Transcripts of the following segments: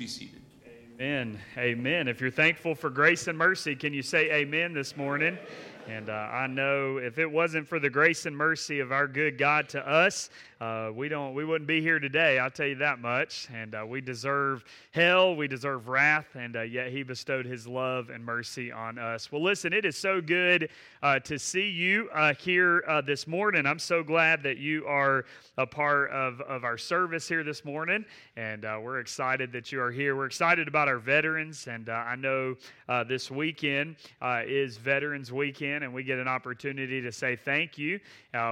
be seated. Amen. Amen. If you're thankful for grace and mercy, can you say amen this morning? And uh, I know if it wasn't for the grace and mercy of our good God to us, uh, we don't we wouldn't be here today. I'll tell you that much. And uh, we deserve hell, we deserve wrath, and uh, yet He bestowed His love and mercy on us. Well, listen, it is so good uh, to see you uh, here this morning. I'm so glad that you are a part of of our service here this morning, and we're excited that you are here. We're excited about our veterans, and I know this weekend is Veterans Weekend, and we get an opportunity to say thank you,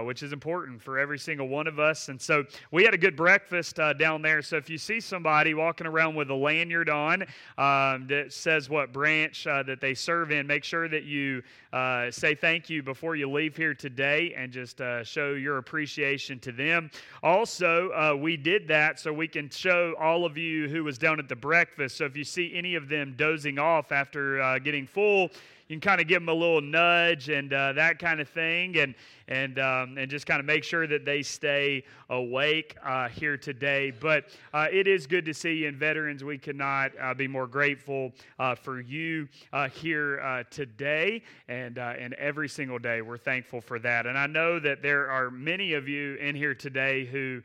which is important for every single one of us us. And so we had a good breakfast uh, down there. So if you see somebody walking around with a lanyard on um, that says what branch uh, that they serve in, make sure that you uh, say thank you before you leave here today and just uh, show your appreciation to them. Also, uh, we did that so we can show all of you who was down at the breakfast. So if you see any of them dozing off after uh, getting full, you can kind of give them a little nudge and uh, that kind of thing, and and um, and just kind of make sure that they stay awake uh, here today. But uh, it is good to see you, and veterans, we cannot uh, be more grateful uh, for you here today and and every single day. We're thankful for that, and I know that there are many of you in here today who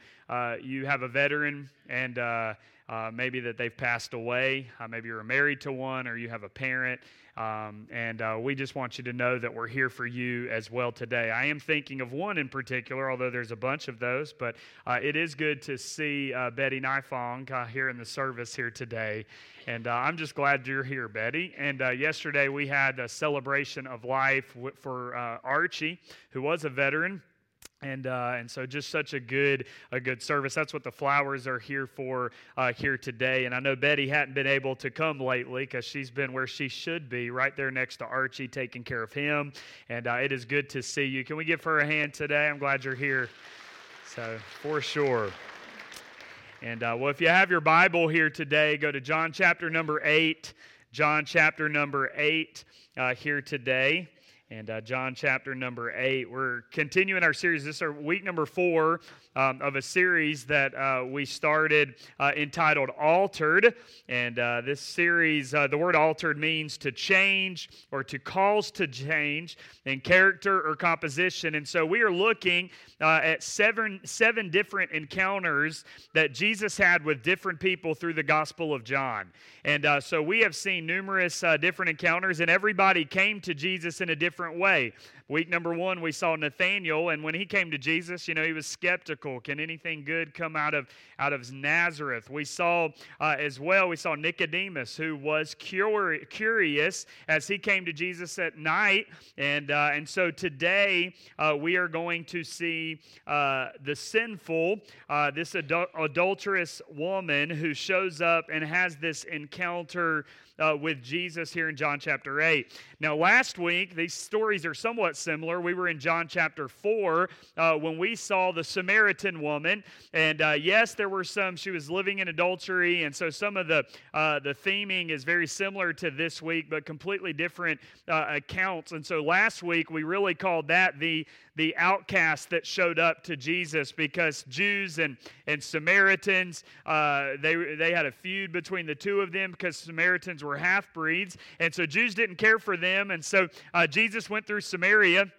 you have a veteran and. Uh, maybe that they've passed away. Uh, maybe you're married to one or you have a parent. Um, and uh, we just want you to know that we're here for you as well today. I am thinking of one in particular, although there's a bunch of those, but uh, it is good to see uh, Betty Nifong uh, here in the service here today. And uh, I'm just glad you're here, Betty. And uh, yesterday we had a celebration of life for Archie, who was a veteran and uh, and so just such a good a good service. That's what the flowers are here for uh, here today. And I know Betty hadn't been able to come lately because she's been where she should be, right there next to Archie, taking care of him. And uh, it is good to see you. Can we give her a hand today? I'm glad you're here. So for sure. And uh, well, if you have your Bible here today, go to John chapter number eight. John chapter number eight uh, here today and uh, John chapter number eight. We're continuing our series. This is our week number four um, of a series that uh, we started uh, entitled Altered. And uh, this series, uh, the word altered means to change or to cause to change in character or composition. And so we are looking uh, at seven, seven different encounters that Jesus had with different people through the Gospel of John. And so we have seen numerous different encounters, and everybody came to Jesus in a different way. Week number one, we saw Nathaniel, and when he came to Jesus, you know, he was skeptical. Can anything good come out of out of Nazareth? We saw uh, as well, we saw Nicodemus, who was curi- curious as he came to Jesus at night, and uh, and so today uh, we are going to see uh, the sinful, uh, this adul- adulterous woman who shows up and has this encounter uh, with Jesus here in John chapter 8. Now, last week, these stories are somewhat similar. We were in John chapter 4 uh, when we saw the Samaritan woman. And uh, yes, there were some, she was living in adultery. And so some of the, uh, the theming is very similar to this week, but completely different uh, accounts. And so last week, we really called that the, the outcast that showed up to Jesus because Jews and, and Samaritans, uh, they, they had a feud between the two of them because Samaritans were half breeds. And so Jews didn't care for them. And so uh, Jesus went through Samaria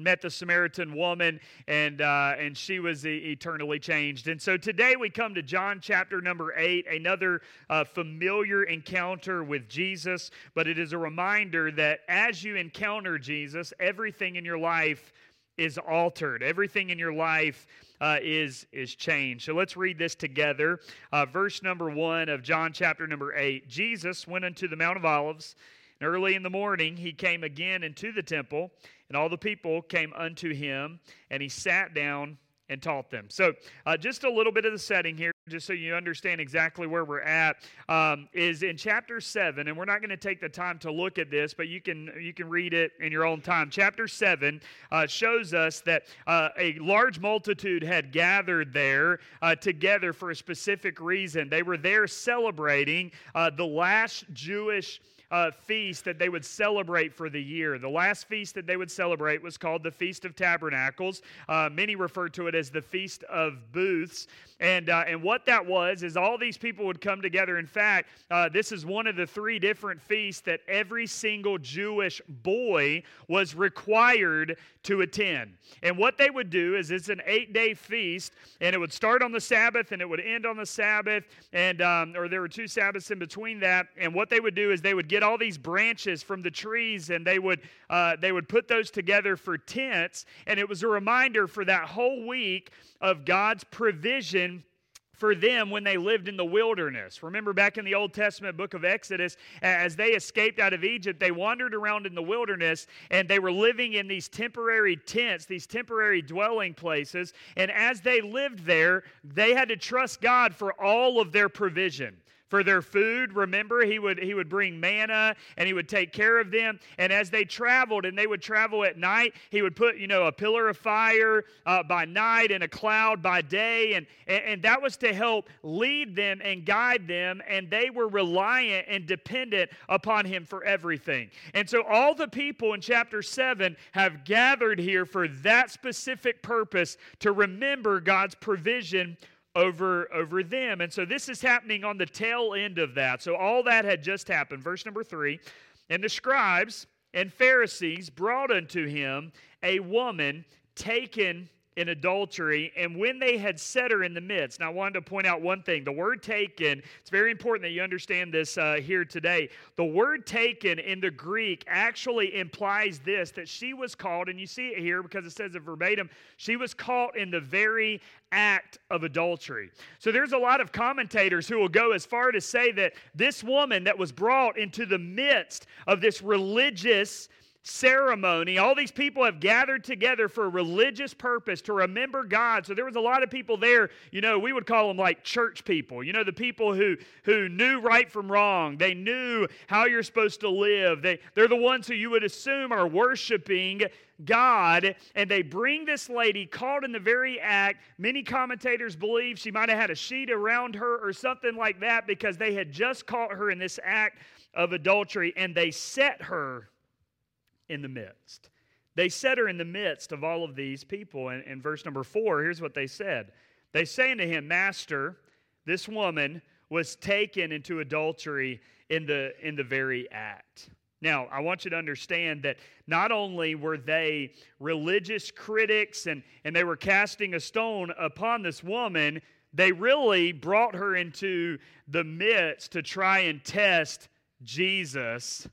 met the Samaritan woman, and uh, and she was e- eternally changed. And so today we come to John chapter number eight, another uh, familiar encounter with Jesus. But it is a reminder that as you encounter Jesus, everything in your life is altered. Everything in your life uh, is is changed. So let's read this together. Uh, verse number one of John chapter number eight. Jesus went unto the Mount of Olives, and early in the morning he came again into the temple, and all the people came unto him, and he sat down and taught them. So, uh, just a little bit of the setting here, just so you understand exactly where we're at, um, is in chapter seven, and we're not going to take the time to look at this, but you can you can read it in your own time. Chapter seven uh, shows us that uh, a large multitude had gathered there uh, together for a specific reason. They were there celebrating uh, the last Jewish uh, feast that they would celebrate for the year. The last feast that they would celebrate was called the Feast of Tabernacles. Uh, many refer to it as the Feast of Booths. And, uh, and what that was is all these people would come together. In fact, uh, this is one of the three different feasts that every single Jewish boy was required to attend. And what they would do is it's an eight day feast, and it would start on the Sabbath and it would end on the Sabbath, and um, or there were two Sabbaths in between that. And what they would do is they would get all these branches from the trees and they would uh, they would put those together for tents, and it was a reminder for that whole week of God's provision for them when they lived in the wilderness. Remember back in the Old Testament book of Exodus, as they escaped out of Egypt, they wandered around in the wilderness and they were living in these temporary tents, these temporary dwelling places. And as they lived there, they had to trust God for all of their provision for their food. Remember, he would, he would bring manna and he would take care of them. And as they traveled, and they would travel at night, he would put, you know, a pillar of fire uh, by night and a cloud by day. And, and, and that was to help lead them and guide them. And they were reliant and dependent upon him for everything. And so all the people in chapter 7 have gathered here for that specific purpose to remember God's provision over over them. And so this is happening on the tail end of that. So all that had just happened. Verse number 3 and the scribes and pharisees brought unto him a woman taken in adultery, and when they had set her in the midst. Now, I wanted to point out one thing. The word taken, it's very important that you understand this uh, here today. The word taken in the Greek actually implies this that she was caught, and you see it here because it says it verbatim, she was caught in the very act of adultery. So there's a lot of commentators who will go as far to say that this woman that was brought into the midst of this religious ceremony. All these people have gathered together for a religious purpose to remember God. So there was a lot of people there, you know, we would call them like church people. You know, the people who who knew right from wrong. They knew how you're supposed to live. They they're the ones who you would assume are worshiping God, and they bring this lady caught in the very act. Many commentators believe she might have had a sheet around her or something like that because they had just caught her in this act of adultery and they set her in the midst. They set her in the midst of all of these people. And in verse number four, here's what they said They say unto him, Master, this woman was taken into adultery in the, in the very act. Now, I want you to understand that not only were they religious critics and, and they were casting a stone upon this woman, they really brought her into the midst to try and test Jesus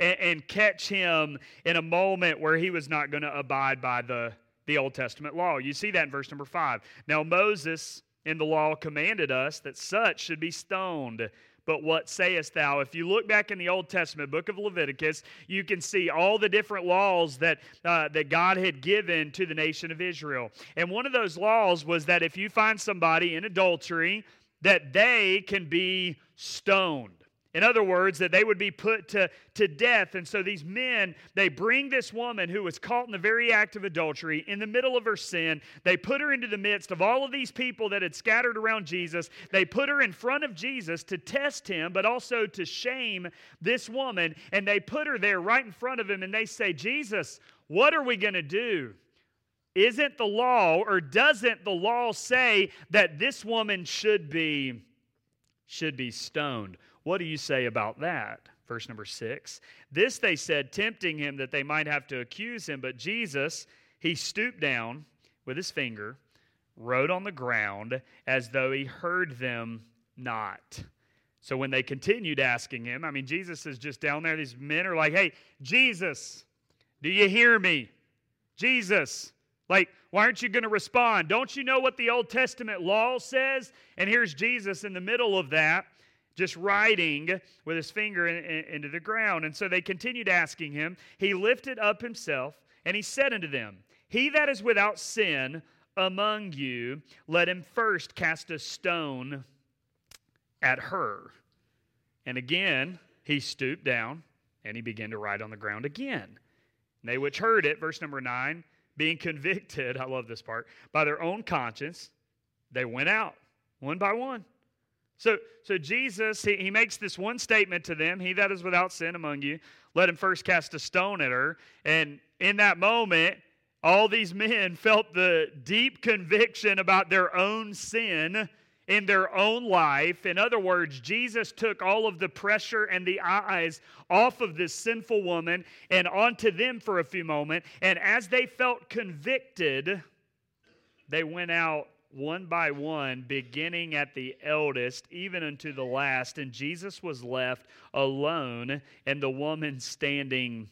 and, and catch him in a moment where he was not going to abide by the, the Old Testament law. You see that in verse number five. Now, Moses in the law commanded us that such should be stoned. But what sayest thou? If you look back in the Old Testament, book of Leviticus, you can see all the different laws that, uh, that God had given to the nation of Israel. And one of those laws was that if you find somebody in adultery, that they can be stoned. In other words, that they would be put to, to death. And so these men, they bring this woman who was caught in the very act of adultery in the middle of her sin. They put her into the midst of all of these people that had scattered around Jesus. They put her in front of Jesus to test him, but also to shame this woman. And they put her there right in front of him and they say, Jesus, what are we going to do? Isn't the law, or doesn't the law say that this woman should be, should be stoned? What do you say about that? Verse number six. This they said, tempting him that they might have to accuse him. But Jesus, he stooped down with his finger, wrote on the ground as though he heard them not. So when they continued asking him, I mean, Jesus is just down there. These men are like, hey, Jesus, do you hear me? Jesus, like, why aren't you going to respond? Don't you know what the Old Testament law says? And here's Jesus in the middle of that just writing with his finger in, in, into the ground. And so they continued asking him. He lifted up himself and he said unto them, He that is without sin among you, let him first cast a stone at her. And again, he stooped down and he began to write on the ground again. And they which heard it, verse number nine, being convicted, I love this part, by their own conscience, they went out one by one So, so Jesus, he, he makes this one statement to them He that is without sin among you, let him first cast a stone at her. And in that moment, all these men felt the deep conviction about their own sin in their own life. In other words, Jesus took all of the pressure and the eyes off of this sinful woman and onto them for a few moments. And as they felt convicted, they went out one by one, beginning at the eldest, even unto the last. And Jesus was left alone, and the woman standing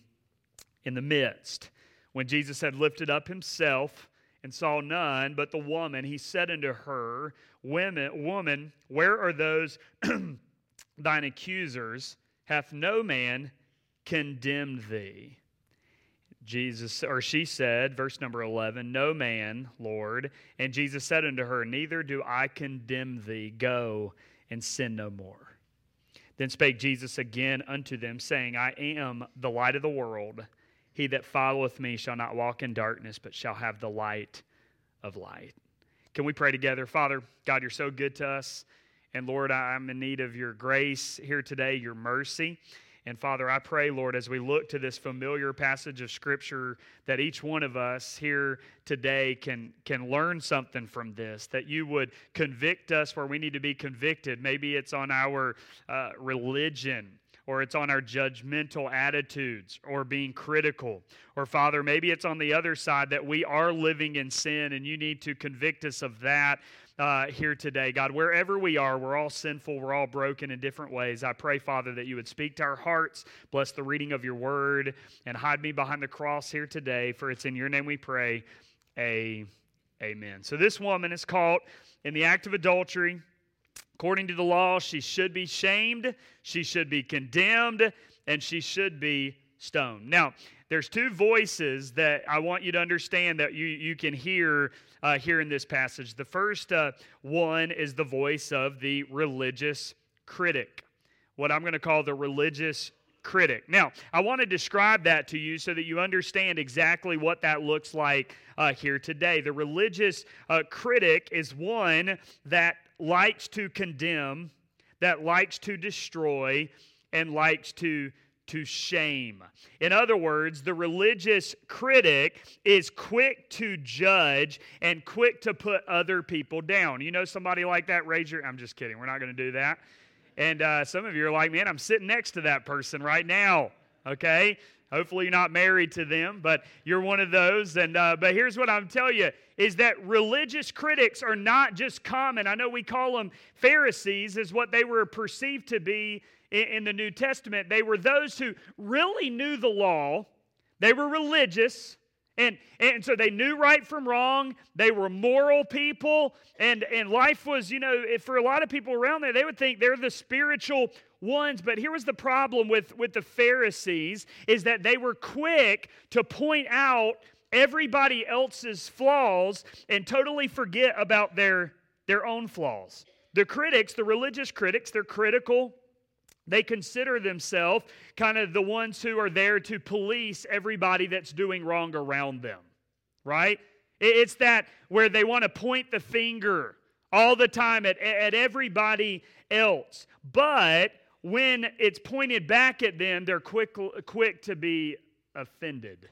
in the midst. When Jesus had lifted up himself and saw none but the woman, he said unto her, Women, Woman, where are those thine accusers? Hath no man condemned thee? Jesus, or she said, verse number 11, No man, Lord. And Jesus said unto her, Neither do I condemn thee. Go and sin no more. Then spake Jesus again unto them, saying, I am the light of the world. He that followeth me shall not walk in darkness, but shall have the light of light. Can we pray together? Father, God, you're so good to us. And Lord, I'm in need of your grace here today, your mercy. And Father, I pray, Lord, as we look to this familiar passage of Scripture, that each one of us here today can, can learn something from this, that you would convict us where we need to be convicted. Maybe it's on our uh, religion or it's on our judgmental attitudes or being critical. Or, Father, maybe it's on the other side that we are living in sin and you need to convict us of that uh, here today. God, wherever we are, we're all sinful, we're all broken in different ways. I pray, Father, that you would speak to our hearts, bless the reading of your word, and hide me behind the cross here today, for it's in your name we pray. A, amen. So this woman is caught in the act of adultery. According to the law, she should be shamed, she should be condemned, and she should be stoned. Now, there's two voices that I want you to understand that you, you can hear uh, here in this passage. The first uh, one is the voice of the religious critic, what I'm going to call the religious critic. Now, I want to describe that to you so that you understand exactly what that looks like uh, here today. The religious uh, critic is one that likes to condemn, that likes to destroy, and likes to to shame. In other words, the religious critic is quick to judge and quick to put other people down. You know somebody like that? Raise your. I'm just kidding. We're not going to do that. And uh, some of you are like, man, I'm sitting next to that person right now. Okay. Hopefully you're not married to them, but you're one of those. And uh, but here's what I'm telling you: is that religious critics are not just common. I know we call them Pharisees, is what they were perceived to be in the New Testament. They were those who really knew the law, they were religious. And, and so they knew right from wrong. They were moral people. And, and life was, you know, for a lot of people around there, they would think they're the spiritual ones. But here was the problem with, with the Pharisees is that they were quick to point out everybody else's flaws and totally forget about their, their own flaws. The critics, the religious critics, they're critical they consider themselves kind of the ones who are there to police everybody that's doing wrong around them, right? It's that where they want to point the finger all the time at, at everybody else. But when it's pointed back at them, they're quick, quick to be offended,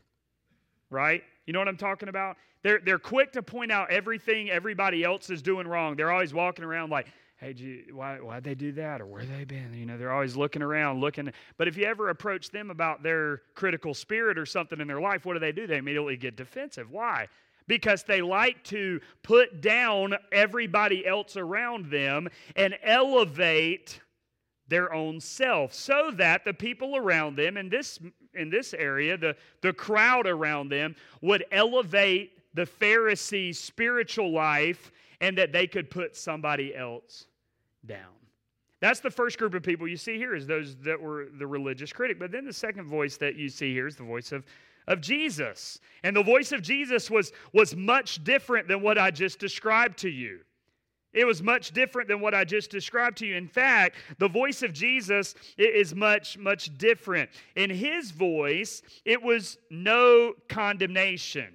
right? You know what I'm talking about? They're, they're quick to point out everything everybody else is doing wrong. They're always walking around like, hey, you, why, why'd they do that? Or where they been? You know, they're always looking around, looking. But if you ever approach them about their critical spirit or something in their life, what do they do? They immediately get defensive. Why? Because they like to put down everybody else around them and elevate their own self so that the people around them in this in this area the, the crowd around them would elevate the pharisees spiritual life and that they could put somebody else down. That's the first group of people you see here is those that were the religious critic. But then the second voice that you see here is the voice of, of Jesus. And the voice of Jesus was, was much different than what I just described to you. It was much different than what I just described to you. In fact, the voice of Jesus is much, much different. In his voice, it was no condemnation.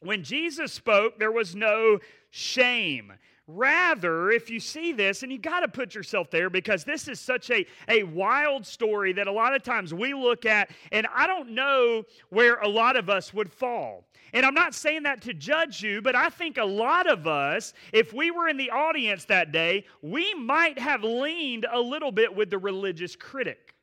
When Jesus spoke, there was no shame. Rather, if you see this, and you got to put yourself there because this is such a, a wild story that a lot of times we look at, and I don't know where a lot of us would fall. And I'm not saying that to judge you, but I think a lot of us, if we were in the audience that day, we might have leaned a little bit with the religious critic.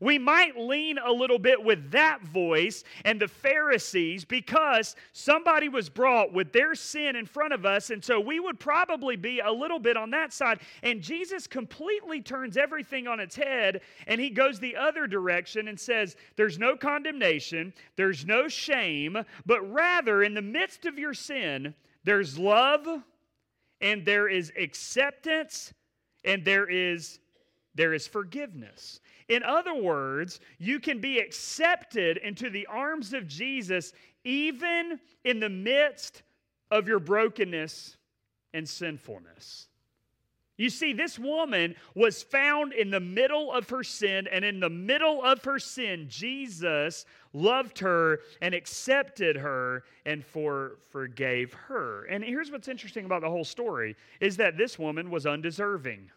We might lean a little bit with that voice and the Pharisees because somebody was brought with their sin in front of us. And so we would probably be a little bit on that side. And Jesus completely turns everything on its head and he goes the other direction and says, There's no condemnation, there's no shame, but rather in the midst of your sin, there's love and there is acceptance and there is there is forgiveness. In other words, you can be accepted into the arms of Jesus even in the midst of your brokenness and sinfulness. You see, this woman was found in the middle of her sin, and in the middle of her sin, Jesus loved her and accepted her and for, forgave her. And here's what's interesting about the whole story is that this woman was undeserving.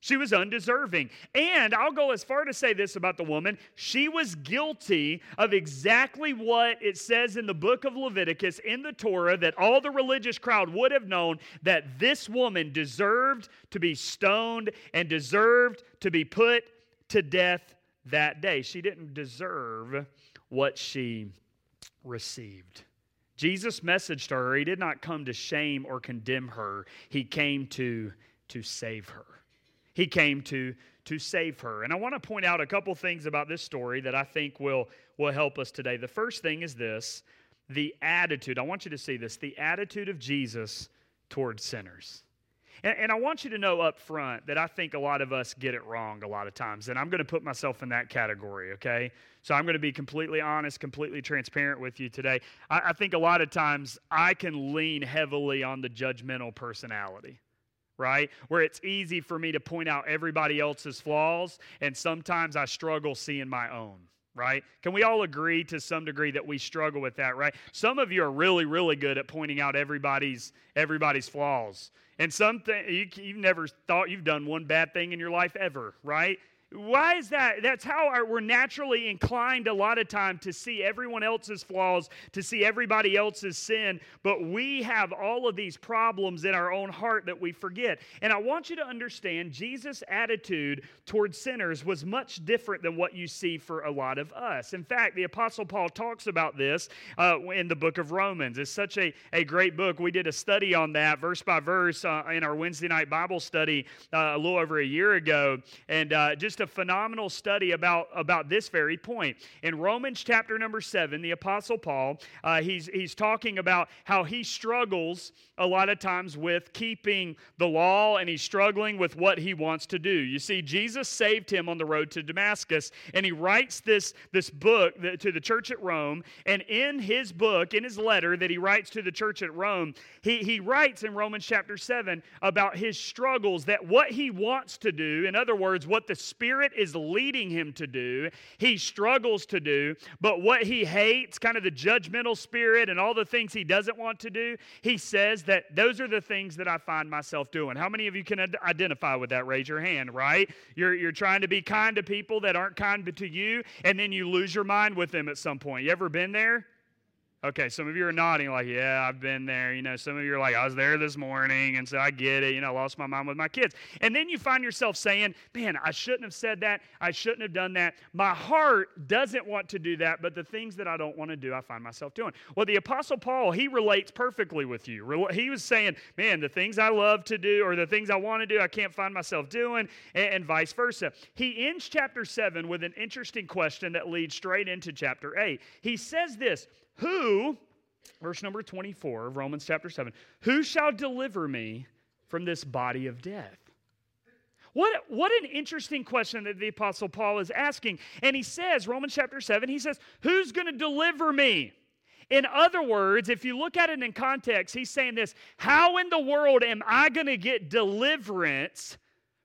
She was undeserving. And I'll go as far to say this about the woman she was guilty of exactly what it says in the book of Leviticus in the Torah that all the religious crowd would have known that this woman deserved to be stoned and deserved to be put to death that day. She didn't deserve what she received. Jesus' message to her, he did not come to shame or condemn her, he came to, to save her. He came to, to save her. And I want to point out a couple things about this story that I think will, will help us today. The first thing is this the attitude. I want you to see this the attitude of Jesus towards sinners. And, and, I want you to know up front that I think a lot of us get it wrong a lot of times. And I'm going to put myself in that category, okay? So I'm going to be completely honest, completely transparent with you today. I, I think a lot of times I can lean heavily on the judgmental personality right? Where it's easy for me to point out everybody else's flaws, and sometimes I struggle seeing my own. Right? Can we all agree to some degree that we struggle with that, right? Some of you are really, really good at pointing out everybody's everybody's flaws, and some you, you've never thought you've done one bad thing in your life ever, right? Why is that? That's how our, we're naturally inclined a lot of time to see everyone else's flaws, to see everybody else's sin, but we have all of these problems in our own heart that we forget. And I want you to understand Jesus' attitude towards sinners was much different than what you see for a lot of us. In fact, the Apostle Paul talks about this uh, in the book of Romans. It's such a, a great book. We did a study on that verse by verse uh, in our Wednesday night Bible study uh, a little over a year ago. And uh, just a phenomenal study about, about this very point. In Romans chapter number seven, the Apostle Paul, uh, he's, he's talking about how he struggles a lot of times with keeping the law and he's struggling with what he wants to do. You see, Jesus saved him on the road to Damascus, and he writes this, this book to the church at Rome. And in his book, in his letter that he writes to the church at Rome, he, he writes in Romans chapter 7 about his struggles that what he wants to do, in other words, what the Spirit Spirit is leading him to do, he struggles to do, but what he hates, kind of the judgmental spirit and all the things he doesn't want to do, he says that those are the things that I find myself doing. How many of you can identify with that? Raise your hand, right? You're, you're trying to be kind to people that aren't kind to you, and then you lose your mind with them at some point. You ever been there? Okay, some of you are nodding like, yeah, I've been there. You know, some of you are like, I was there this morning, and so I get it. You know, I lost my mind with my kids. And then you find yourself saying, man, I shouldn't have said that. I shouldn't have done that. My heart doesn't want to do that, but the things that I don't want to do, I find myself doing. Well, the Apostle Paul, he relates perfectly with you. He was saying, man, the things I love to do or the things I want to do, I can't find myself doing, and, vice versa. He ends chapter 7 with an interesting question that leads straight into chapter 8. He says this who, verse number 24 of Romans chapter 7, who shall deliver me from this body of death? What, what an interesting question that the Apostle Paul is asking. And he says, Romans chapter 7, he says, Who's going to deliver me? In other words, if you look at it in context, he's saying this How in the world am I going to get deliverance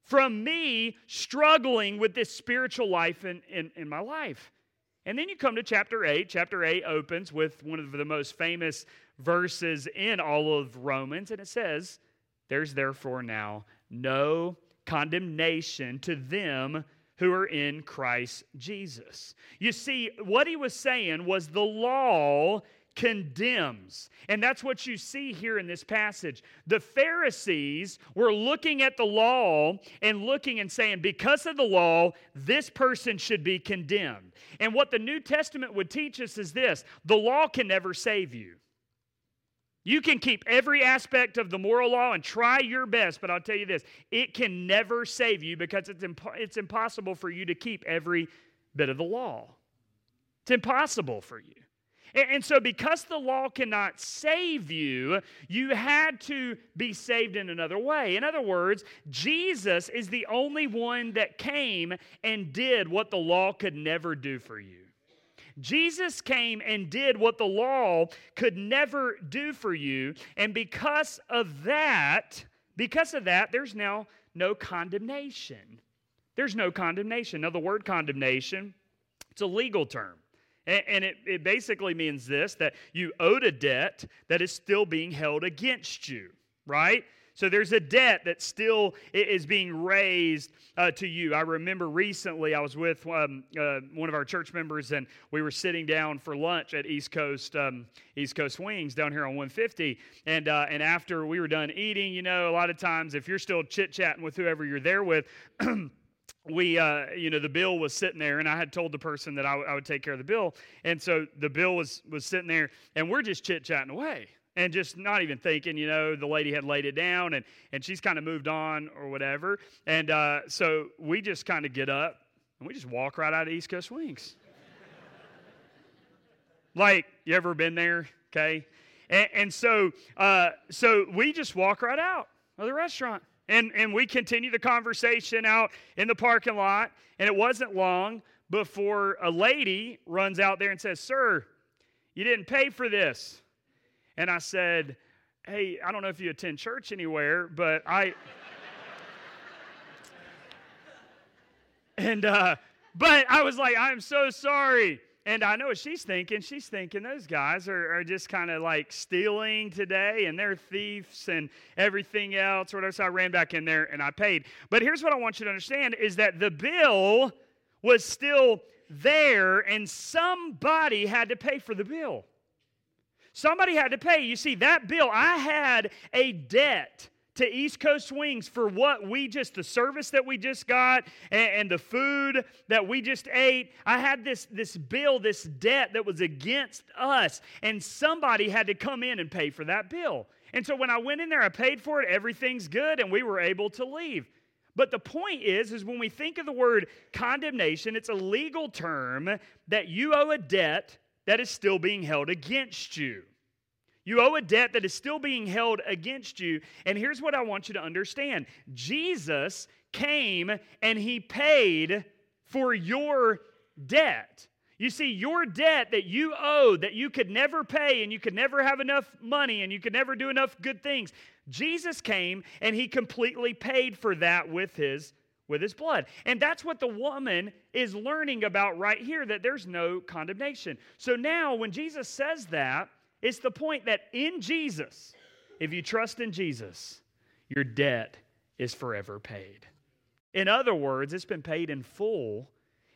from me struggling with this spiritual life in, in, in my life? And then you come to chapter 8. Chapter 8 opens with one of the most famous verses in all of Romans, and it says, There's therefore now no condemnation to them who are in Christ Jesus. You see, what he was saying was the law condemns. And that's what you see here in this passage. The Pharisees were looking at the law and looking and saying, because of the law, this person should be condemned. And what the New Testament would teach us is this the law can never save you. You can keep every aspect of the moral law and try your best, but I'll tell you this it can never save you because it's, it's impossible for you to keep every bit of the law. It's impossible for you. And, so, because the law cannot save you, you had to be saved in another way. In other words, Jesus is the only one that came and did what the law could never do for you. Jesus came and did what the law could never do for you. And because of that, because of that, there's now no condemnation. There's no condemnation. Now, the word condemnation, it's a legal term. And, it, it basically means this that you owed a debt that is still being held against you, right? So there's a debt that still is being raised uh, to you. I remember recently I was with um, uh, one of our church members and we were sitting down for lunch at East Coast um, East Coast Wings down here on 150. And uh, and after we were done eating, you know, a lot of times if you're still chit chatting with whoever you're there with. we uh, you know the bill was sitting there and i had told the person that I, w- I would take care of the bill and so the bill was was sitting there and we're just chit chatting away and just not even thinking, you know, the lady had laid it down and, and she's kind of moved on or whatever. And uh, so we just kind of get up and we just walk right out of East Coast Wings. like, you ever been there? Okay. And, and so, uh, so we just walk right out of the restaurant. And, and we continue the conversation out in the parking lot. And it wasn't long before a lady runs out there and says, Sir, you didn't pay for this and I said, Hey, I don't know if you attend church anywhere, but I. and, uh, but I was like, I'm so sorry. And I know what she's thinking. She's thinking those guys are, are just kind of like stealing today and they're thieves and everything else. Whatever. So I ran back in there and I paid. But here's what I want you to understand is that the bill was still there and somebody had to pay for the bill. Somebody had to pay. You see, that bill, I had a debt to East Coast Wings for what we just, the service that we just got and, and, the food that we just ate. I had this, this bill, this debt that was against us, and somebody had to come in and pay for that bill. And so when I went in there, I paid for it, everything's good, and we were able to leave. But the point is, is when we think of the word condemnation, it's a legal term that you owe a debt that is still being held against you. You owe a debt that is still being held against you. And here's what I want you to understand Jesus came and he paid for your debt. You see, your debt that you owe, that you could never pay, and you could never have enough money, and you could never do enough good things, Jesus came and he completely paid for that with his with his blood. And that's what the woman is learning about right here that there's no condemnation. So now, when Jesus says that, it's the point that in Jesus, if you trust in Jesus, your debt is forever paid. In other words, it's been paid in full,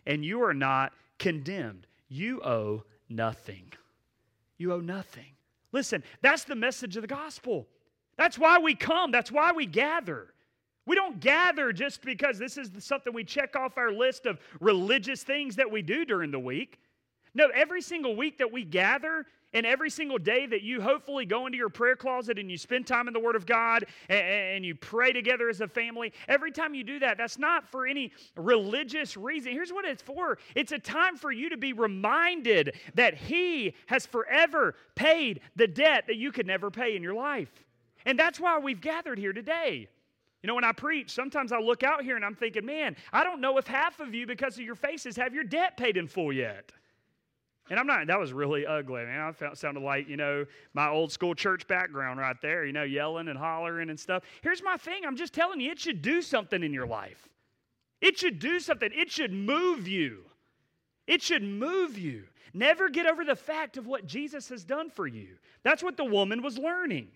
and you are not condemned. You owe nothing. You owe nothing. Listen, that's the message of the gospel. That's why we come, that's why we gather. We don't gather just because this is something we check off our list of religious things that we do during the week. No, every single week that we gather and every single day that you hopefully go into your prayer closet and you spend time in the Word of God and, you pray together as a family, every time you do that, that's not for any religious reason. Here's what it's for it's a time for you to be reminded that He has forever paid the debt that you could never pay in your life. And that's why we've gathered here today. You know, when I preach, sometimes I look out here and I'm thinking, man, I don't know if half of you, because of your faces, have your debt paid in full yet. And I'm not, that was really ugly, man. I felt, sounded like, you know, my old school church background right there, you know, yelling and hollering and stuff. Here's my thing I'm just telling you, it should do something in your life. It should do something, it should move you. It should move you. Never get over the fact of what Jesus has done for you. That's what the woman was learning.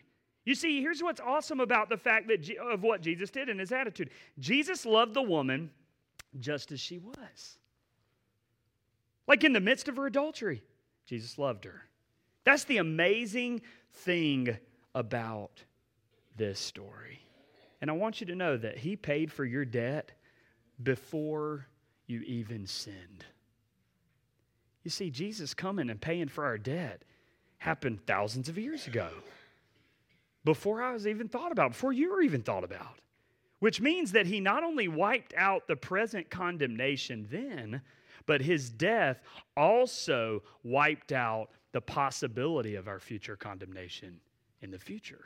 You see, here's what's awesome about the fact that of what Jesus did and his attitude. Jesus loved the woman just as she was. Like in the midst of her adultery, Jesus loved her. That's the amazing thing about this story. And I want you to know that he paid for your debt before you even sinned. You see, Jesus coming and paying for our debt happened thousands of years ago. Before I was even thought about, before you were even thought about. Which means that he not only wiped out the present condemnation then, but his death also wiped out the possibility of our future condemnation in the future.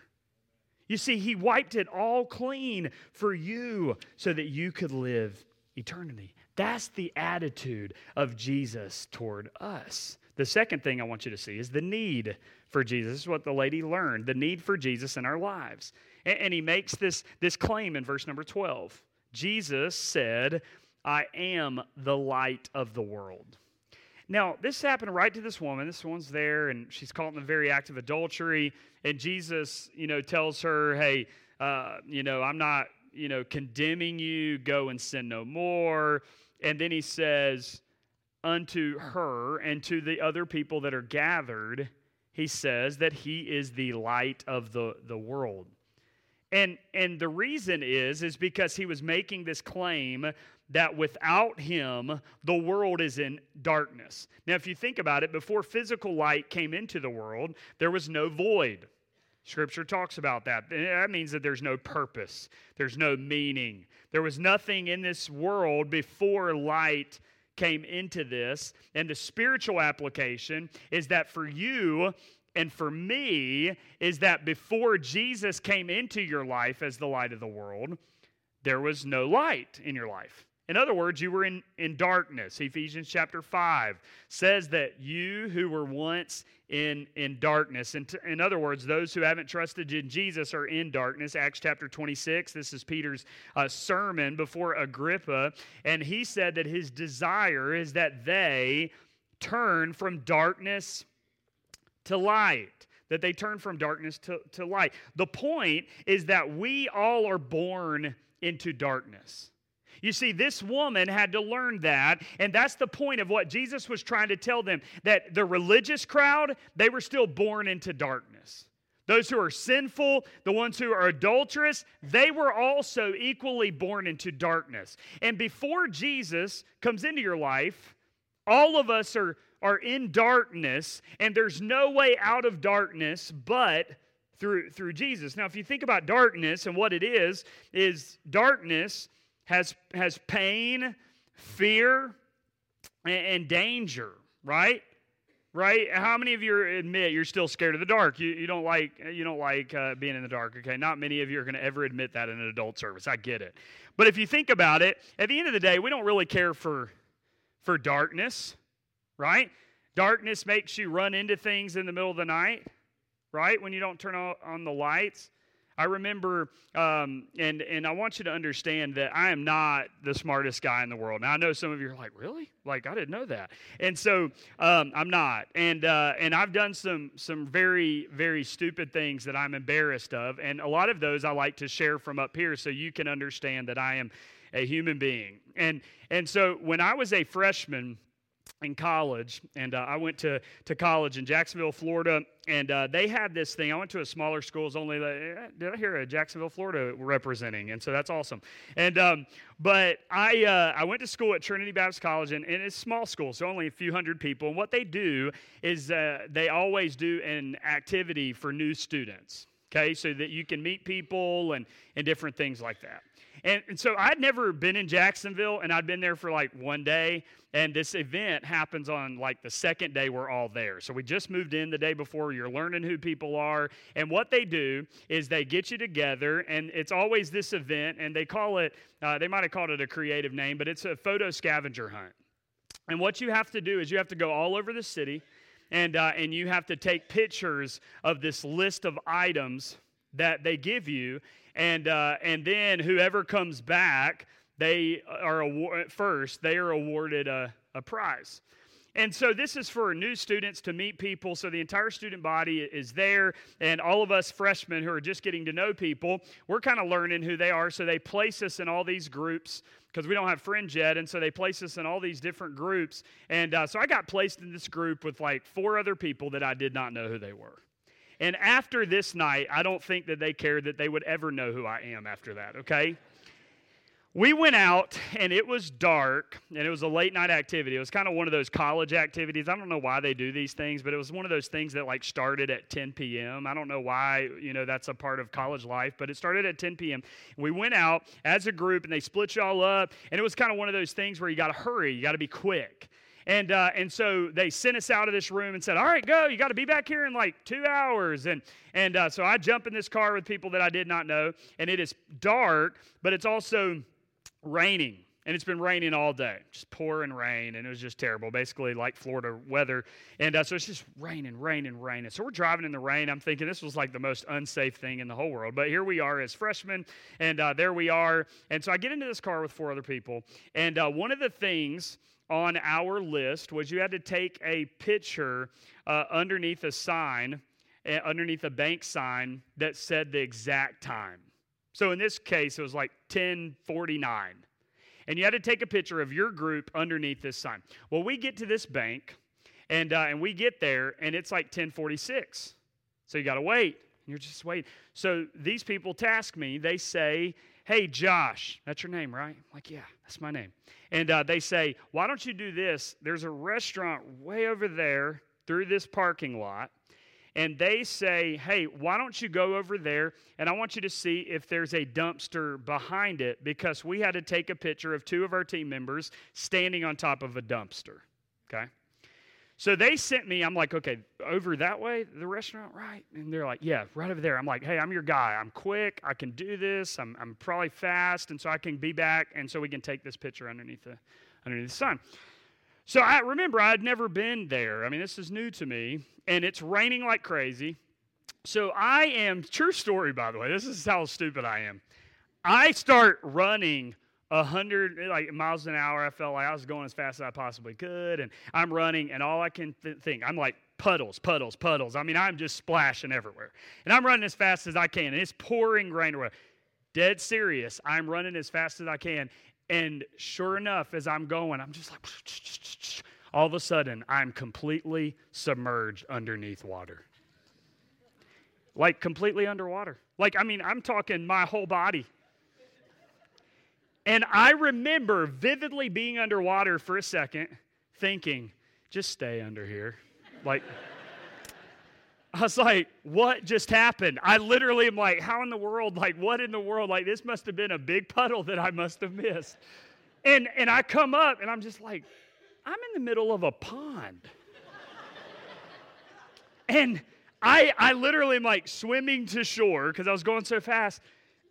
You see, he wiped it all clean for you so that you could live eternity. That's the attitude of Jesus toward us. The second thing I want you to see is the need for Jesus. Is what the lady learned the need for Jesus in our lives. And, and he makes this, this claim in verse number 12. Jesus said, I am the light of the world. Now, this happened right to this woman. This one's there, and she's caught in the very act of adultery. And Jesus, you know, tells her, hey, uh, you know, I'm not, you know, condemning you. Go and sin no more. And then he says, unto her and to the other people that are gathered, he says that he is the light of the, the world. And, and the reason is, is because he was making this claim that without him, the world is in darkness. Now, if you think about it, before physical light came into the world, there was no void. Scripture talks about that. That means that there's no purpose, there's no meaning. There was nothing in this world before light came into this. And the spiritual application is that for you and for me, is that before Jesus came into your life as the light of the world, there was no light in your life. In other words, you were in, in darkness. Ephesians chapter 5 says that you who were once in, in darkness, in, t- in other words, those who haven't trusted in Jesus are in darkness. Acts chapter 26, this is Peter's uh, sermon before Agrippa, and he said that his desire is that they turn from darkness to light that they turn from darkness to, to light. The point is that we all are born into darkness. You see, this woman had to learn that, and that's the point of what Jesus was trying to tell them that the religious crowd, they were still born into darkness. Those who are sinful, the ones who are adulterous, they were also equally born into darkness. And before Jesus comes into your life, all of us are, are in darkness, and there's no way out of darkness but through, through Jesus. Now, if you think about darkness and what it is, is darkness has, has pain, fear, and, and danger, right? Right? How many of you admit you're still scared of the dark? You, you don't like you don't like uh, being in the dark. Okay, not many of you are going to ever admit that in an adult service. I get it, but if you think about it, at the end of the day, we don't really care for for darkness, right? Darkness makes you run into things in the middle of the night, right? When you don't turn on the lights. I remember, um, and and I want you to understand that I am not the smartest guy in the world. Now I know some of you are like, really? Like I didn't know that, and so um, I'm not. And uh, and I've done some some very very stupid things that I'm embarrassed of, and a lot of those I like to share from up here so you can understand that I am a human being. And and so when I was a freshman in college, and uh, I went to, to college in Jacksonville, Florida, and uh, they had this thing. I went to a smaller school. It's only uh, did I hear a Jacksonville, Florida representing, and so that's awesome. And um, but I uh, I went to school at Trinity Baptist College, and, and, it's small school, so only a few hundred people. And what they do is uh, they always do an activity for new students. Okay, so that you can meet people and and different things like that. And, and so I'd never been in Jacksonville, and I'd been there for like one day. And this event happens on like the second day we're all there. So we just moved in the day before. You're learning who people are. And what they do is they get you together, and it's always this event, and they call it, uh, they might have called it a creative name, but it's a photo scavenger hunt. And what you have to do is you have to go all over the city, and, uh, and you have to take pictures of this list of items that they give you and uh, and then whoever comes back they are award, first they are awarded a, a prize. And so this is for new students to meet people. So the entire student body is there, and all of us freshmen who are just getting to know people, we're kind of learning who they are. So they place us in all these groups because we don't have friends yet, and so they place us in all these different groups. And uh, so I got placed in this group with like four other people that I did not know who they were. And after this night, I don't think that they cared that they would ever know who I am after that, okay? we went out and it was dark and it was a late night activity. It was kind of one of those college activities. I don't know why they do these things but it was one of those things that like started at 10 p.m i don't know why you know that's a part of college life but it started at 10 p.m we went out as a group and they split you all up and it was kind of one of those things where you got to hurry you got to be quick and, uh, and so they sent us out of this room and said, All right, go. You got to be back here in like two hours. And, and uh, so I jump in this car with people that I did not know. And it is dark, but it's also raining. And it's been raining all day, just pouring rain, and it was just terrible, basically like Florida weather. And uh, so it's just raining, raining, raining. So we're driving in the rain. I'm thinking this was like the most unsafe thing in the whole world. But here we are as freshmen, and uh, there we are. And so I get into this car with four other people. And uh, one of the things on our list was you had to take a picture uh, underneath a sign, uh, underneath a bank sign that said the exact time. So in this case, it was like 1049. And you had to take a picture of your group underneath this sign. Well, we get to this bank, and, uh, and we get there, and it's like 1046. So you got to wait. You're just waiting. So these people task me. They say, hey, Josh, that's your name, right? I'm like, yeah, that's my name. And uh, they say, why don't you do this? There's a restaurant way over there through this parking lot and they say, hey, why don't you go over there and I want you to see if there's a dumpster behind it because we had to take a picture of two of our team members standing on top of a dumpster. Okay? So they sent me, I'm like, okay, over that way, the restaurant, right? And they're like, yeah, right over there. I'm like, hey, I'm your guy. I'm quick. I can do this. I'm, I'm probably fast. And so I can be back. And so we can take this picture underneath the, underneath the sun. So I remember I'd never been there. I mean, this is new to me, and it's raining like crazy. So I am, true story, by the way, this is how stupid I am. I start running a hundred eh, like miles an hour. I felt like I was going as fast as I possibly could, and I'm running, and all I can th- think, I'm like puddles, puddles, puddles. I mean, I'm just splashing everywhere, and I'm running as fast as I can, and it's pouring rain. Dead serious. I'm running as fast as I can, and sure enough, as I'm going, I'm just like, all of a sudden, I'm completely submerged underneath water. Like completely underwater. Like, I mean, I'm talking my whole body. And I remember vividly being underwater for a second, thinking, just stay under here. Like, I was like, what just happened? I literally am like, how in the world? Like, what in the world? Like, this must have been a big puddle that I must have missed. And, and I come up and I'm just like, I'm in the middle of a pond. and I, I literally am like swimming to shore because I was going so fast.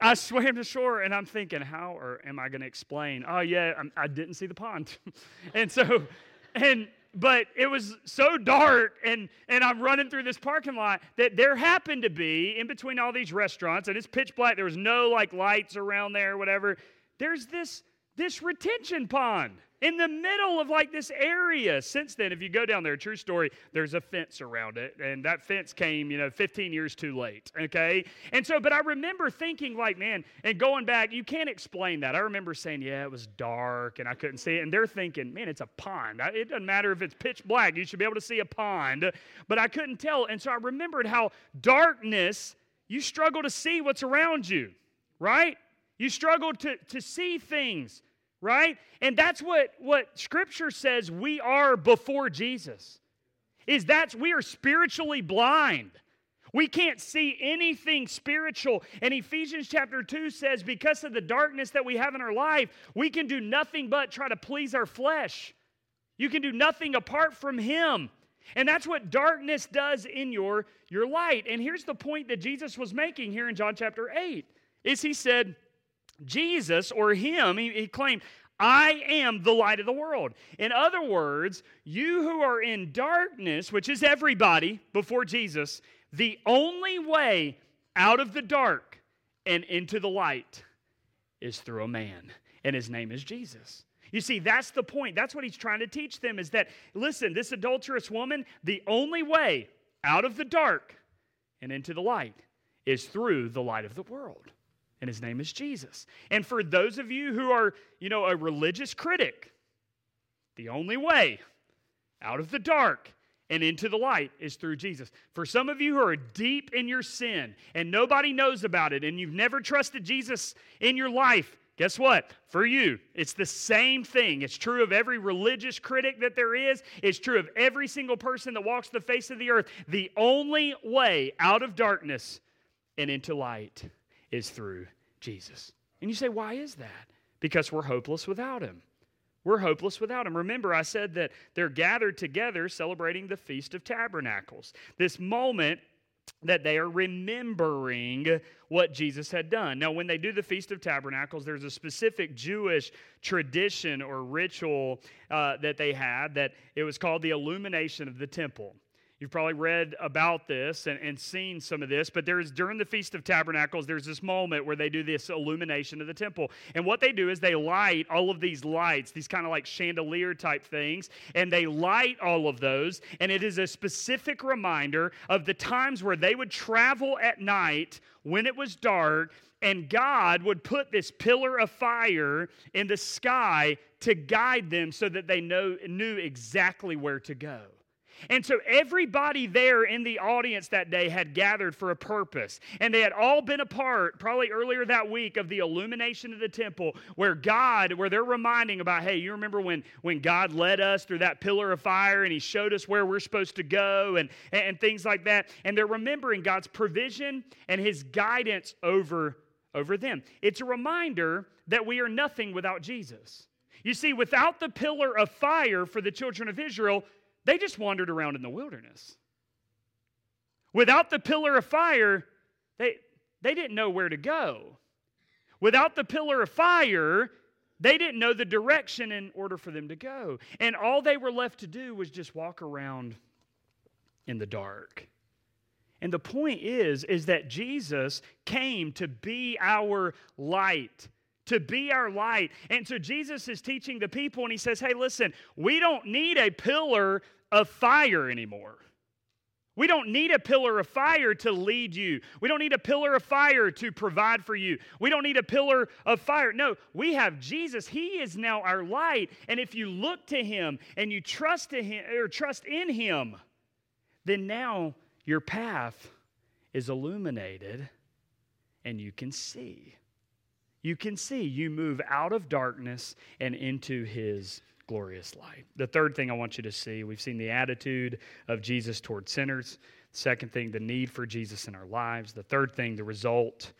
I swam to shore and I'm thinking, how or am I going to explain? Oh, yeah, I'm, I did not see the pond. and so, and but it was so dark and and i'm running through this parking lot that there happened to be in between all these restaurants and it's pitch black there was no like lights around there or whatever there's this this retention pond in the middle of like this area. Since then, if you go down there, true story, there's a fence around it, and that fence came, you know, 15 years too late. Okay, and so, but I remember thinking, like, man, and going back, you can't explain that. I remember saying, yeah, it was dark and I couldn't see it, and they're thinking, man, it's a pond. It doesn't matter if it's pitch black; you should be able to see a pond, but I couldn't tell, and so I remembered how darkness. You struggle to see what's around you, right? You struggle to, to see things right? And that's what, what Scripture says we are before Jesus. Is that we are spiritually blind. We can't see anything spiritual. And Ephesians chapter 2 says, because of the darkness that we have in our life, we can do nothing but try to please our flesh. You can do nothing apart from Him. And that's what darkness does in your, your light. And here's the point that Jesus was making here in John chapter 8 is he said, Jesus or him, he, he claimed, I am the light of the world. In other words, you who are in darkness, which is everybody before Jesus, the only way out of the dark and into the light is through a man. and his name is Jesus. You see, that's the point. That's what he's trying to teach them is that, listen, this adulterous woman, the only way out of the dark and into the light is through the light of the world. And his name is Jesus. And for those of you who are, you know, a religious critic, the only way out of the dark and into the light is through Jesus. For some of you who are deep in your sin and nobody knows about it and you've never trusted Jesus in your life, Guess what? For you, it's the same thing. It's true of every religious critic that there is, it's true of every single person that walks the face of the earth. The only way out of darkness and into light is through Jesus. And you say, why is that? Because we're hopeless without him. We're hopeless without him. Remember, I said that they're gathered together celebrating the Feast of Tabernacles. This moment that they are remembering what Jesus had done. Now, when they do the Feast of Tabernacles, there's a specific Jewish tradition or ritual uh, that they had that it was called the illumination of the temple. You've probably read about this and, and seen some of this, but there's during the Feast of Tabernacles, there's this moment where they do this illumination of the temple. And what they do is they light all of these lights, these kind of like chandelier type things, and they light all of those. And it is a specific reminder of the times where they would travel at night when it was dark and God would put this pillar of fire in the sky to guide them so that they know, knew exactly where to go. And so everybody there in the audience that day had gathered for a purpose. And they had all been a part, probably earlier that week, of the illumination of the temple, where God, where they're reminding about, hey, you remember when, when God led us through that pillar of fire and He showed us where we're supposed to go and, and things like that. And they're remembering God's provision and His guidance over, over them. It's a reminder that we are nothing without Jesus. You see, without the pillar of fire for the children of Israel, they just wandered around in the wilderness. Without the pillar of fire, they, they didn't know where to go. Without the pillar of fire, they didn't know the direction in order for them to go. And all they were left to do was just walk around in the dark. And the point is is that Jesus came to be our light to be our light. And so Jesus is teaching the people, and he says, Hey, listen, we don't need a pillar of fire anymore. We don't need a pillar of fire to lead you. We don't need a pillar of fire to provide for you. We don't need a pillar of fire. No, we have Jesus. He is now our light. And if you look to him and you trust to him or trust in him, then now your path is illuminated and you can see. You can see you move out of darkness and into his glorious light. The third thing I want you to see we've seen the attitude of Jesus toward sinners. Second thing, the need for Jesus in our lives. The third thing, the result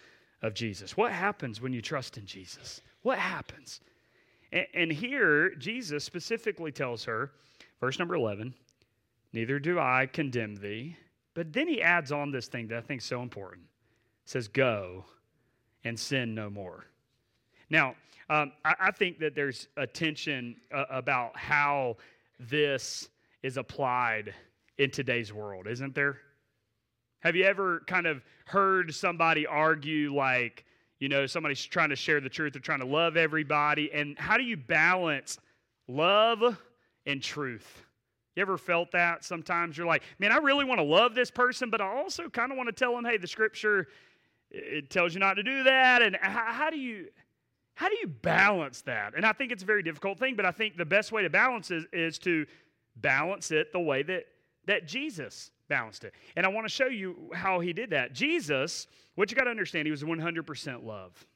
of Jesus. What happens when you trust in Jesus? What happens? And, and here, Jesus specifically tells her, verse number 11, Neither do I condemn thee. But then he adds on this thing that I think is so important. He says, Go and sin no more. Now, um, I, I, think that there's a tension uh, about how this is applied in today's world, isn't there? Have you ever kind of heard somebody argue like, you know, somebody's trying to share the truth, they're trying to love everybody, and how do you balance love and truth? You ever felt that? Sometimes you're like, man, I really want to love this person, but I also kind of want to tell them, hey, the scripture it tells you not to do that. And how, how do you how do you balance that? And I think it's a very difficult thing, but I think the best way to balance it is to balance it the way that, that Jesus balanced it. And I want to show you how he did that. Jesus, what you got to understand, he was 100% love.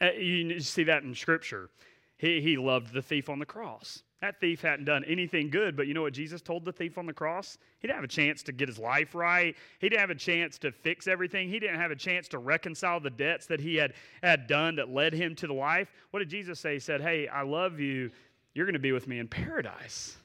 Uh, you see that in Scripture. He, he loved the thief on the cross. That thief hadn't done anything good, but you know what Jesus told the thief on the cross? He didn't have a chance to get his life right. He didn't have a chance to fix everything. He didn't have a chance to reconcile the debts that he had, had done that led him to the life. What did Jesus say? He said, Hey, I love you. You're going to be with me in paradise.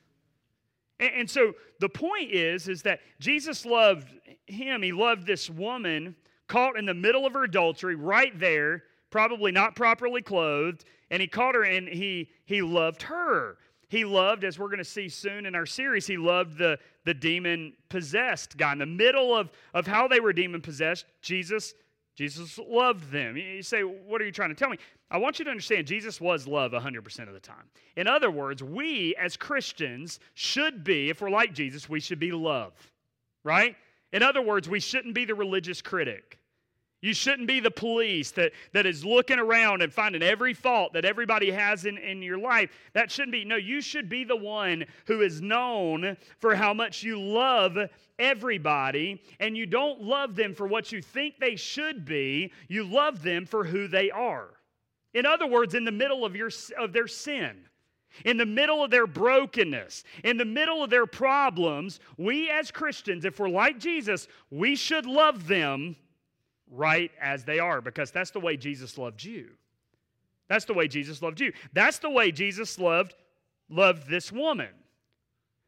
And, and so the point is, is that Jesus loved him. He loved this woman caught in the middle of her adultery right there, probably not properly clothed, and he caught her and he, he loved her. He loved, as we're going to see soon in our series, he loved the, the demon possessed guy. In the middle of, of how they were demon possessed, Jesus Jesus loved them. You say, What are you trying to tell me? I want you to understand Jesus was love 100% of the time. In other words, we as Christians should be, if we're like Jesus, we should be love, right? In other words, we shouldn't be the religious critic. You shouldn't be the police that, that is looking around and finding every fault that everybody has in, in your life. That shouldn't be. No, you should be the one who is known for how much you love everybody, and you don't love them for what you think they should be. You love them for who they are. In other words, in the middle of, your, of their sin, in the middle of their brokenness, in the middle of their problems, we as Christians, if we're like Jesus, we should love them right as they are because that's the way Jesus loved you. That's the way Jesus loved you. That's the way Jesus loved loved this woman.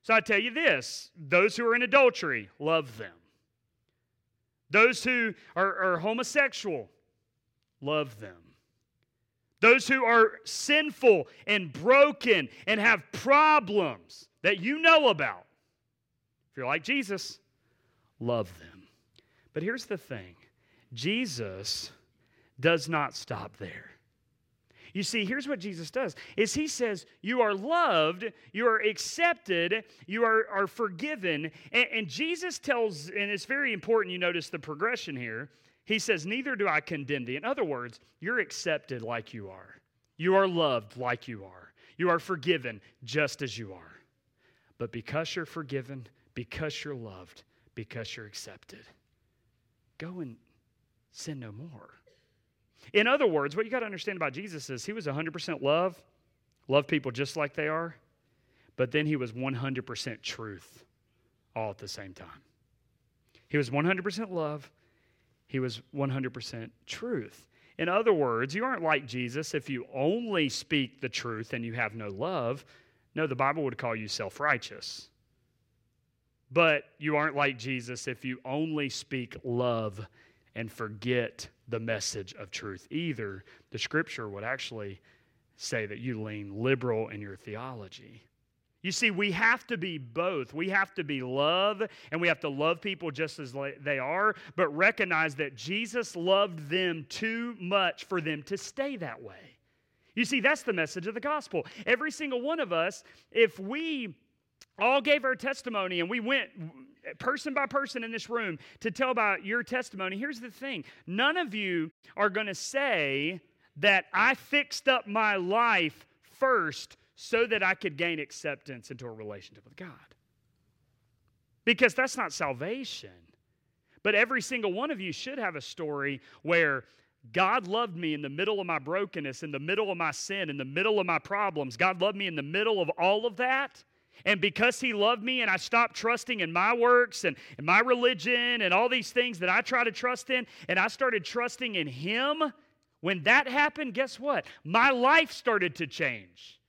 So I tell you this, those who are in adultery, love them. Those who are, are homosexual, love them. Those who are sinful and broken and have problems that you know about, if you're like Jesus, love them. But here's the thing Jesus does not stop there. You see, here's what Jesus does is he says, You are loved, you are accepted, you are, are forgiven. And, and Jesus tells, and it's very important you notice the progression here. He says, Neither do I condemn thee. In other words, you're accepted like you are. You are loved like you are. You are forgiven just as you are. But because you're forgiven, because you're loved, because you're accepted, go and sin no more. In other words, what you got to understand about Jesus is he was 100% love, love people just like they are, but then he was 100% truth all at the same time. He was 100% love, he was 100% truth. In other words, you aren't like Jesus if you only speak the truth and you have no love. No, the Bible would call you self righteous. But you aren't like Jesus if you only speak love and forget the message of truth either. The scripture would actually say that you lean liberal in your theology. You see, we have to be both. We have to be love, and we have to love people just as they are, but recognize that Jesus loved them too much for them to stay that way. You see, that's the message of the gospel. Every single one of us, if we all gave our testimony and we went person by person in this room to tell about your testimony, here's the thing none of you are going to say that I fixed up my life first so that I could gain acceptance into a relationship with God. Because that's not salvation. But every single one of you should have a story where God loved me in the middle of my brokenness, in the middle of my sin, in the middle of my problems. God loved me in the middle of all of that. And because he loved me and I stopped trusting in my works and, and my religion and all these things that I try to trust in, and I started trusting in him, when that happened, guess what? My life started to change.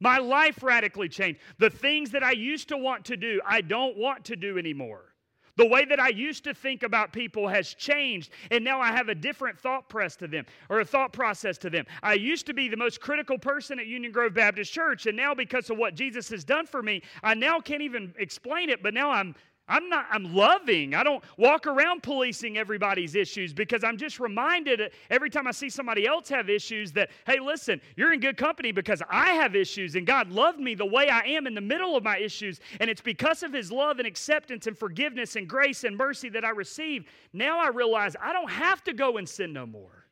My life radically changed. The things that I used to want to do, I don't want to do anymore. The way that I used to think about people has changed, and now I have a different thought press to them or a thought process to them. I used to be the most critical person at Union Grove Baptist Church, and now because of what Jesus has done for me, I now can't even explain it, but now I'm I'm not, I'm loving. I don't walk around policing everybody's issues because I'm just reminded every time I see somebody else have issues that, hey, listen, you're in good company because I have issues and God loved me the way I am in the middle of my issues. And it's because of His love and acceptance and forgiveness and grace and mercy that I receive. Now I realize I don't have to go and sin no more.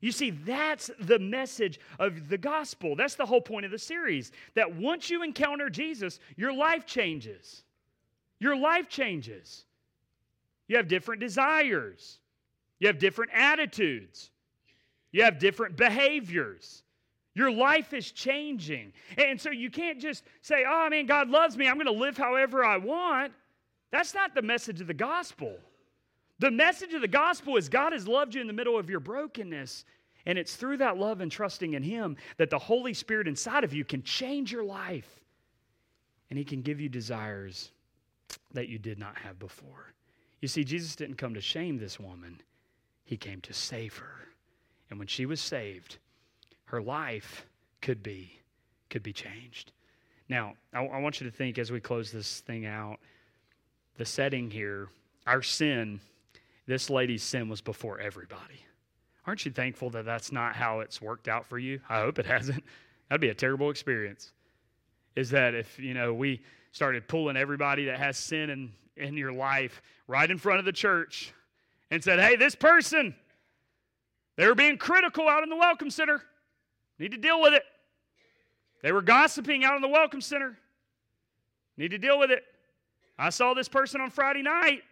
You see, that's the message of the gospel. That's the whole point of the series. That once you encounter Jesus, your life changes. Your life changes. You have different desires, you have different attitudes, you have different behaviors. Your life is changing. And so you can't just say, oh man, God loves me. I'm going to live however I want. That's not the message of the gospel. The message of the gospel is God has loved you in the middle of your brokenness. And it's through that love and trusting in Him that the Holy Spirit inside of you can change your life. And He can give you desires that you did not have before. You see, Jesus didn't come to shame this woman, He came to save her. And when she was saved, her life could be could be changed. Now, I, I want you to think as we close this thing out, the setting here, our sin this lady's sin was before everybody. Aren't you thankful that that's not how it's worked out for you? I hope it hasn't. That'd be a terrible experience. Is that if, you know, we started pulling everybody that has sin in, in your life right in front of the church and said, hey, this person, they were being critical out in the Welcome Center. Need to deal with it. They were gossiping out in the Welcome Center. Need to deal with it. I saw this person on Friday night.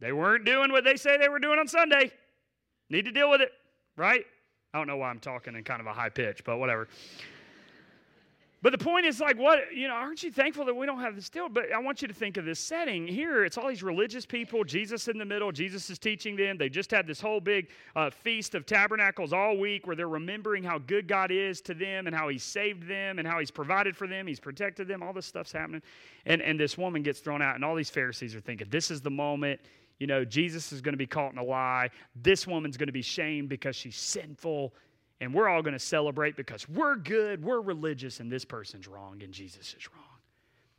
They weren't doing what they say they were doing on Sunday. Need to deal with it, right? I don't know why I'm talking in kind of a high pitch, but whatever. But the point is, like, what, you know, aren't you thankful that we don't have this deal? But I want you to think of this setting here. It's all these religious people, Jesus in the middle, Jesus is teaching them. They just had this whole big uh, feast of tabernacles all week where they're remembering how good God is to them and how He saved them and how He's provided for them, He's protected them. All this stuff's happening. And, and this woman gets thrown out, and all these Pharisees are thinking, this is the moment. You know, Jesus is going to be caught in a lie. This woman's going to be shamed because she's sinful and we're all going to celebrate because we're good, we're religious, and this person's wrong and Jesus is wrong.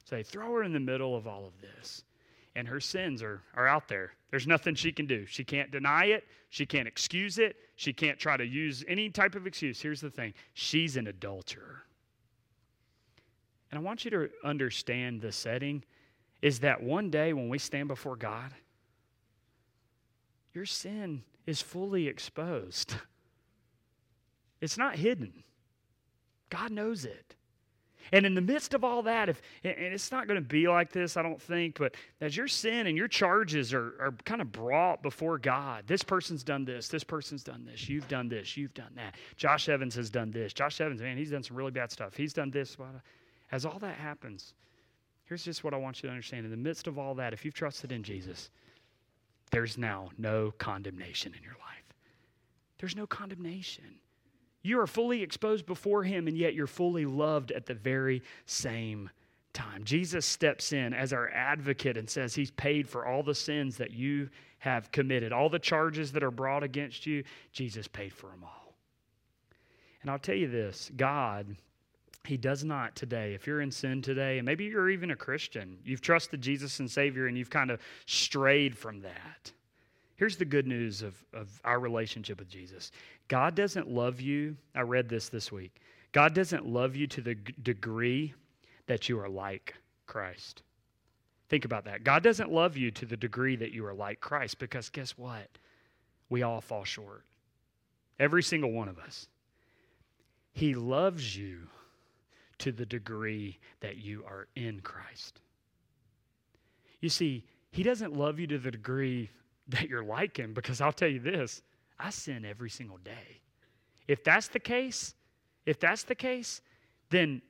So they throw her in the middle of all of this. And her sins are, are out there. There's nothing she can do. She can't deny it. She can't excuse it. She can't try to use any type of excuse. Here's the thing she's an adulterer. And I want you to understand the setting is that one day when we stand before God, your sin is fully exposed. It's not hidden. God knows it. And in the midst of all that, if and it's not going to be like this, I don't think, but as your sin and your charges are, are kind of brought before God, this person's done this, this person's done this, you've done this, you've done that. Josh Evans has done this. Josh Evans, man, he's done some really bad stuff. He's done this. As all that happens, here's just what I want you to understand. In the midst of all that, if you've trusted in Jesus, there's now no condemnation in your life. There's no condemnation. You are fully exposed before Him, and yet you're fully loved at the very same time. Jesus steps in as our advocate and says He's paid for all the sins that you have committed, all the charges that are brought against you. Jesus paid for them all. And I'll tell you this God, He does not today. If you're in sin today, and maybe you're even a Christian, you've trusted Jesus and Savior, and you've kind of strayed from that. Here's the good news of, of our relationship with Jesus God doesn't love you. I read this this week. God doesn't love you to the degree that you are like Christ. Think about that. God doesn't love you to the degree that you are like Christ because guess what? We all fall short. Every single one of us. He loves you to the degree that you are in Christ. You see, He doesn't love you to the degree that you're like Him because I'll tell you this I sin every single day. If that's the case, if that's the case, then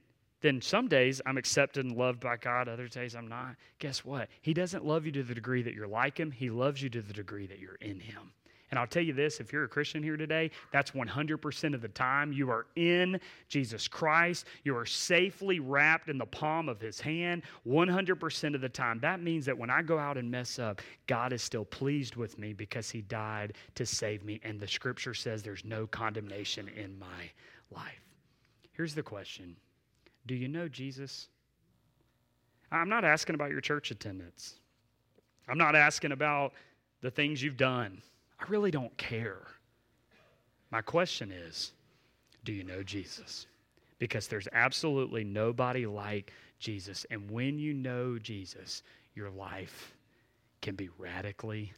then some days I'm accepted and loved by God, other days I'm not. Guess what? He doesn't love you to the degree that you're like him. He loves you to the degree that you're in him. And I'll tell you this if you're a Christian here today, that's 100% of the time. You are in Jesus Christ. You are safely wrapped in the palm of his hand 100% of the time. That means that when I go out and mess up, God is still pleased with me because he died to save me. And the scripture says there's no condemnation in my life. Here's the question Do you know Jesus? I'm not asking about your church attendance. I'm not asking about the things you've done. I really don't care. My question is do you know Jesus? Because there's absolutely nobody like Jesus. And when you know Jesus, your life can be radically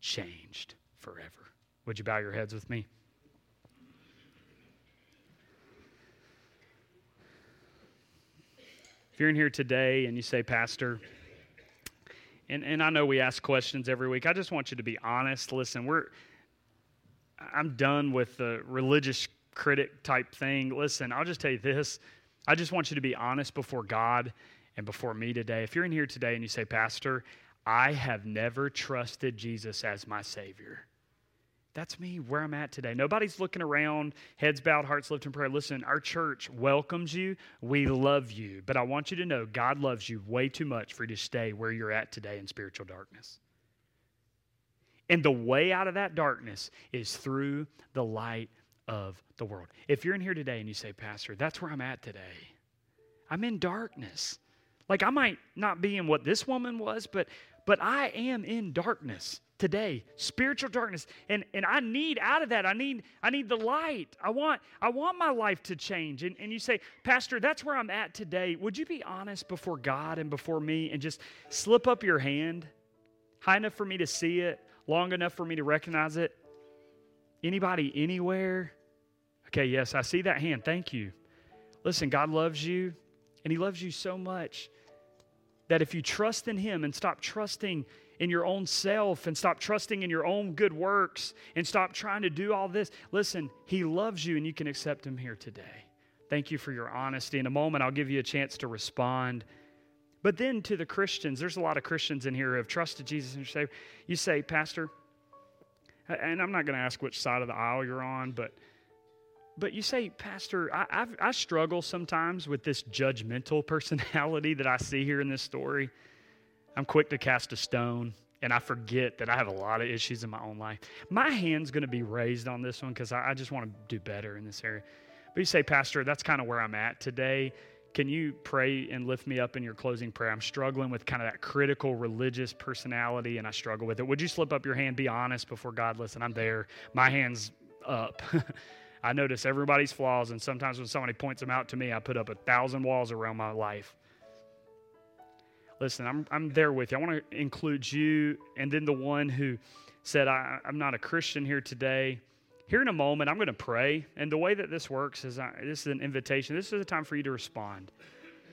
changed forever. Would you bow your heads with me? If you're in here today and you say, Pastor, and, and I know we ask questions every week. I just want you to be honest. Listen, we're I'm done with the religious critic type thing. Listen, I'll just tell you this. I just want you to be honest before God and before me today. If you're in here today and you say, Pastor, I have never trusted Jesus as my Savior. That's me, where I'm at today. Nobody's looking around, heads bowed, hearts lifted in prayer. Listen, our church welcomes you. We love you. But I want you to know God loves you way too much for you to stay where you're at today in spiritual darkness. And the way out of that darkness is through the light of the world. If you're in here today and you say, Pastor, that's where I'm at today, I'm in darkness. Like I might not be in what this woman was, but but I am in darkness. Today spiritual darkness and and i need out of that i need i need the light. I want i want my life to change. And, and you say pastor that's where i'm at today. Would you be honest before god and before me and just slip up your hand high enough for me to see it long enough for me to recognize it? Anybody anywhere? Okay yes i see that hand. Thank you. Listen god loves you and he loves you so much that if you trust in him and stop trusting in your own self and stop trusting in your own good works and stop trying to do all this. Listen, He loves you and you can accept Him here today. Thank you for your honesty. In a moment, I'll give you a chance to respond. But then to the Christians, there's a lot of Christians in here who have trusted Jesus and say, you say, Pastor, and I'm not going to ask which side of the aisle you're on, but but you say, Pastor, I, I've, I struggle sometimes with this judgmental personality that I see here in this story. I'm quick to cast a stone and I forget that I have a lot of issues in my own life. My hand's going to be raised on this one because I, I, just want to do better in this area. But you say, Pastor, that's kind of where I'm at today. Can you pray and lift me up in your closing prayer? I'm struggling with kind of that critical religious personality and I struggle with it. Would you slip up your hand? Be honest before God. Listen, I'm there. My hand's up. I notice everybody's flaws, and sometimes when somebody points them out to me, I put up a thousand walls around my life listen, I'm, I'm there with you. I want to include you and then the one who said, I, am not a Christian here today. Here in a moment, I'm going to pray. And the way that this works is I, this is an invitation. This is a time for you to respond.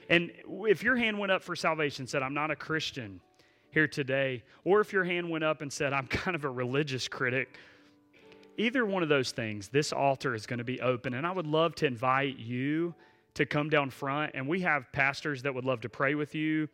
And if your hand went up for salvation, said, I'm not a Christian here today, or if your hand went up and said, I'm kind of a religious critic, either one of those things, this altar is going to be open. And I would love to invite you to come down front. And we have pastors that would love to pray with you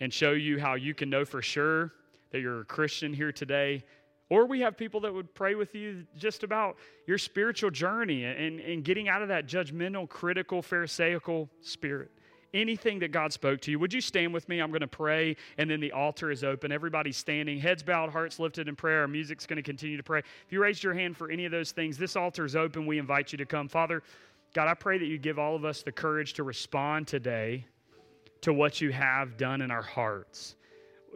and show you how you can know for sure that you're a Christian here today. Or we have people that would pray with you just about your spiritual journey and, and getting out of that judgmental, critical, Pharisaical spirit. Anything that God spoke to you. Would you stand with me? I'm going to pray, and then the altar is open. Everybody's standing, heads bowed, hearts lifted in prayer. Our music's going to continue to pray. If you raised your hand for any of those things, this altar is open. We invite you to come. Father, God, I pray that you give all of us the courage to respond today to what you have done in our hearts.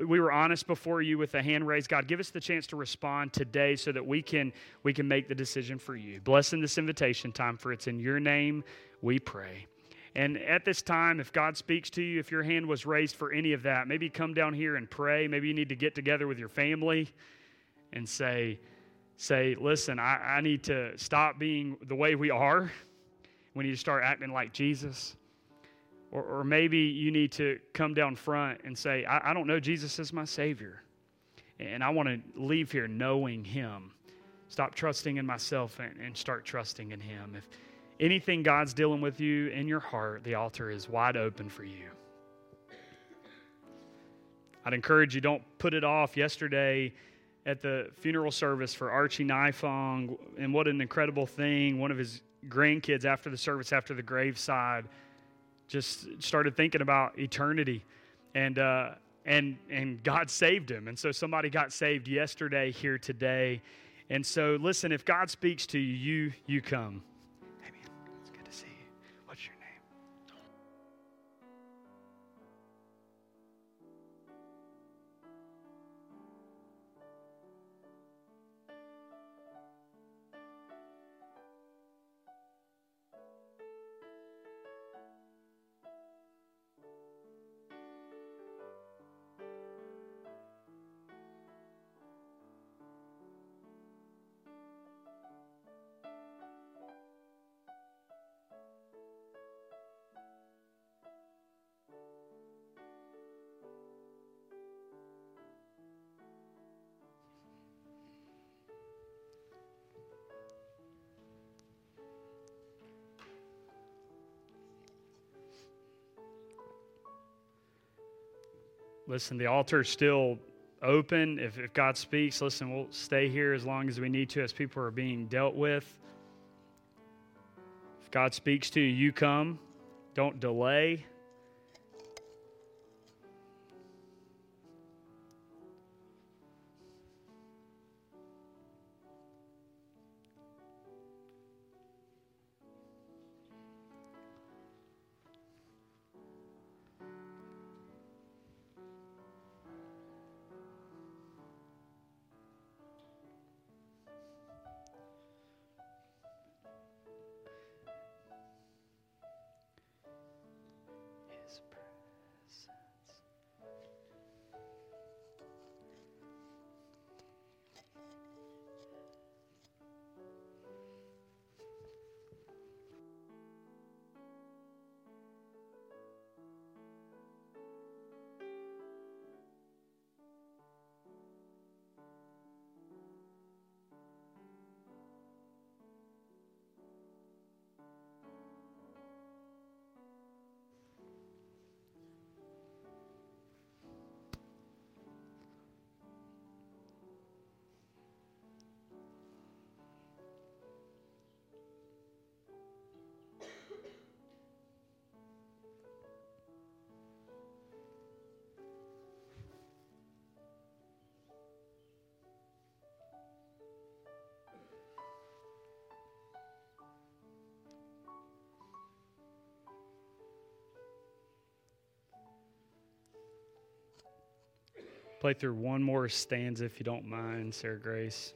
We were honest before you with a hand raised. God, give us the chance to respond today so that we can we can make the decision for you. Bless in this invitation time, for it's in your name we pray. And at this time, if God speaks to you, if your hand was raised for any of that, maybe come down here and pray. Maybe you need to get together with your family and say, say, listen, I, I need to stop being the way we are. We need to start acting like Jesus. Or, or maybe you need to come down front and say, I, I don't know Jesus as my Savior. And I want to leave here knowing Him. Stop trusting in myself and, and start trusting in Him. If anything God's dealing with you in your heart, the altar is wide open for you. I'd encourage you don't put it off. Yesterday at the funeral service for Archie Nifong, and what an incredible thing. One of his grandkids after the service, after the graveside, just started thinking about eternity and uh, and and God saved him. And so somebody got saved yesterday here today. And so listen, if God speaks to you, you you come. Listen, the altar is still open. If, if God speaks, listen, we'll stay here as long as we need to as people are being dealt with. If God speaks to you, you come. Don't delay. Play through one more stanza if you don't mind, Sarah Grace.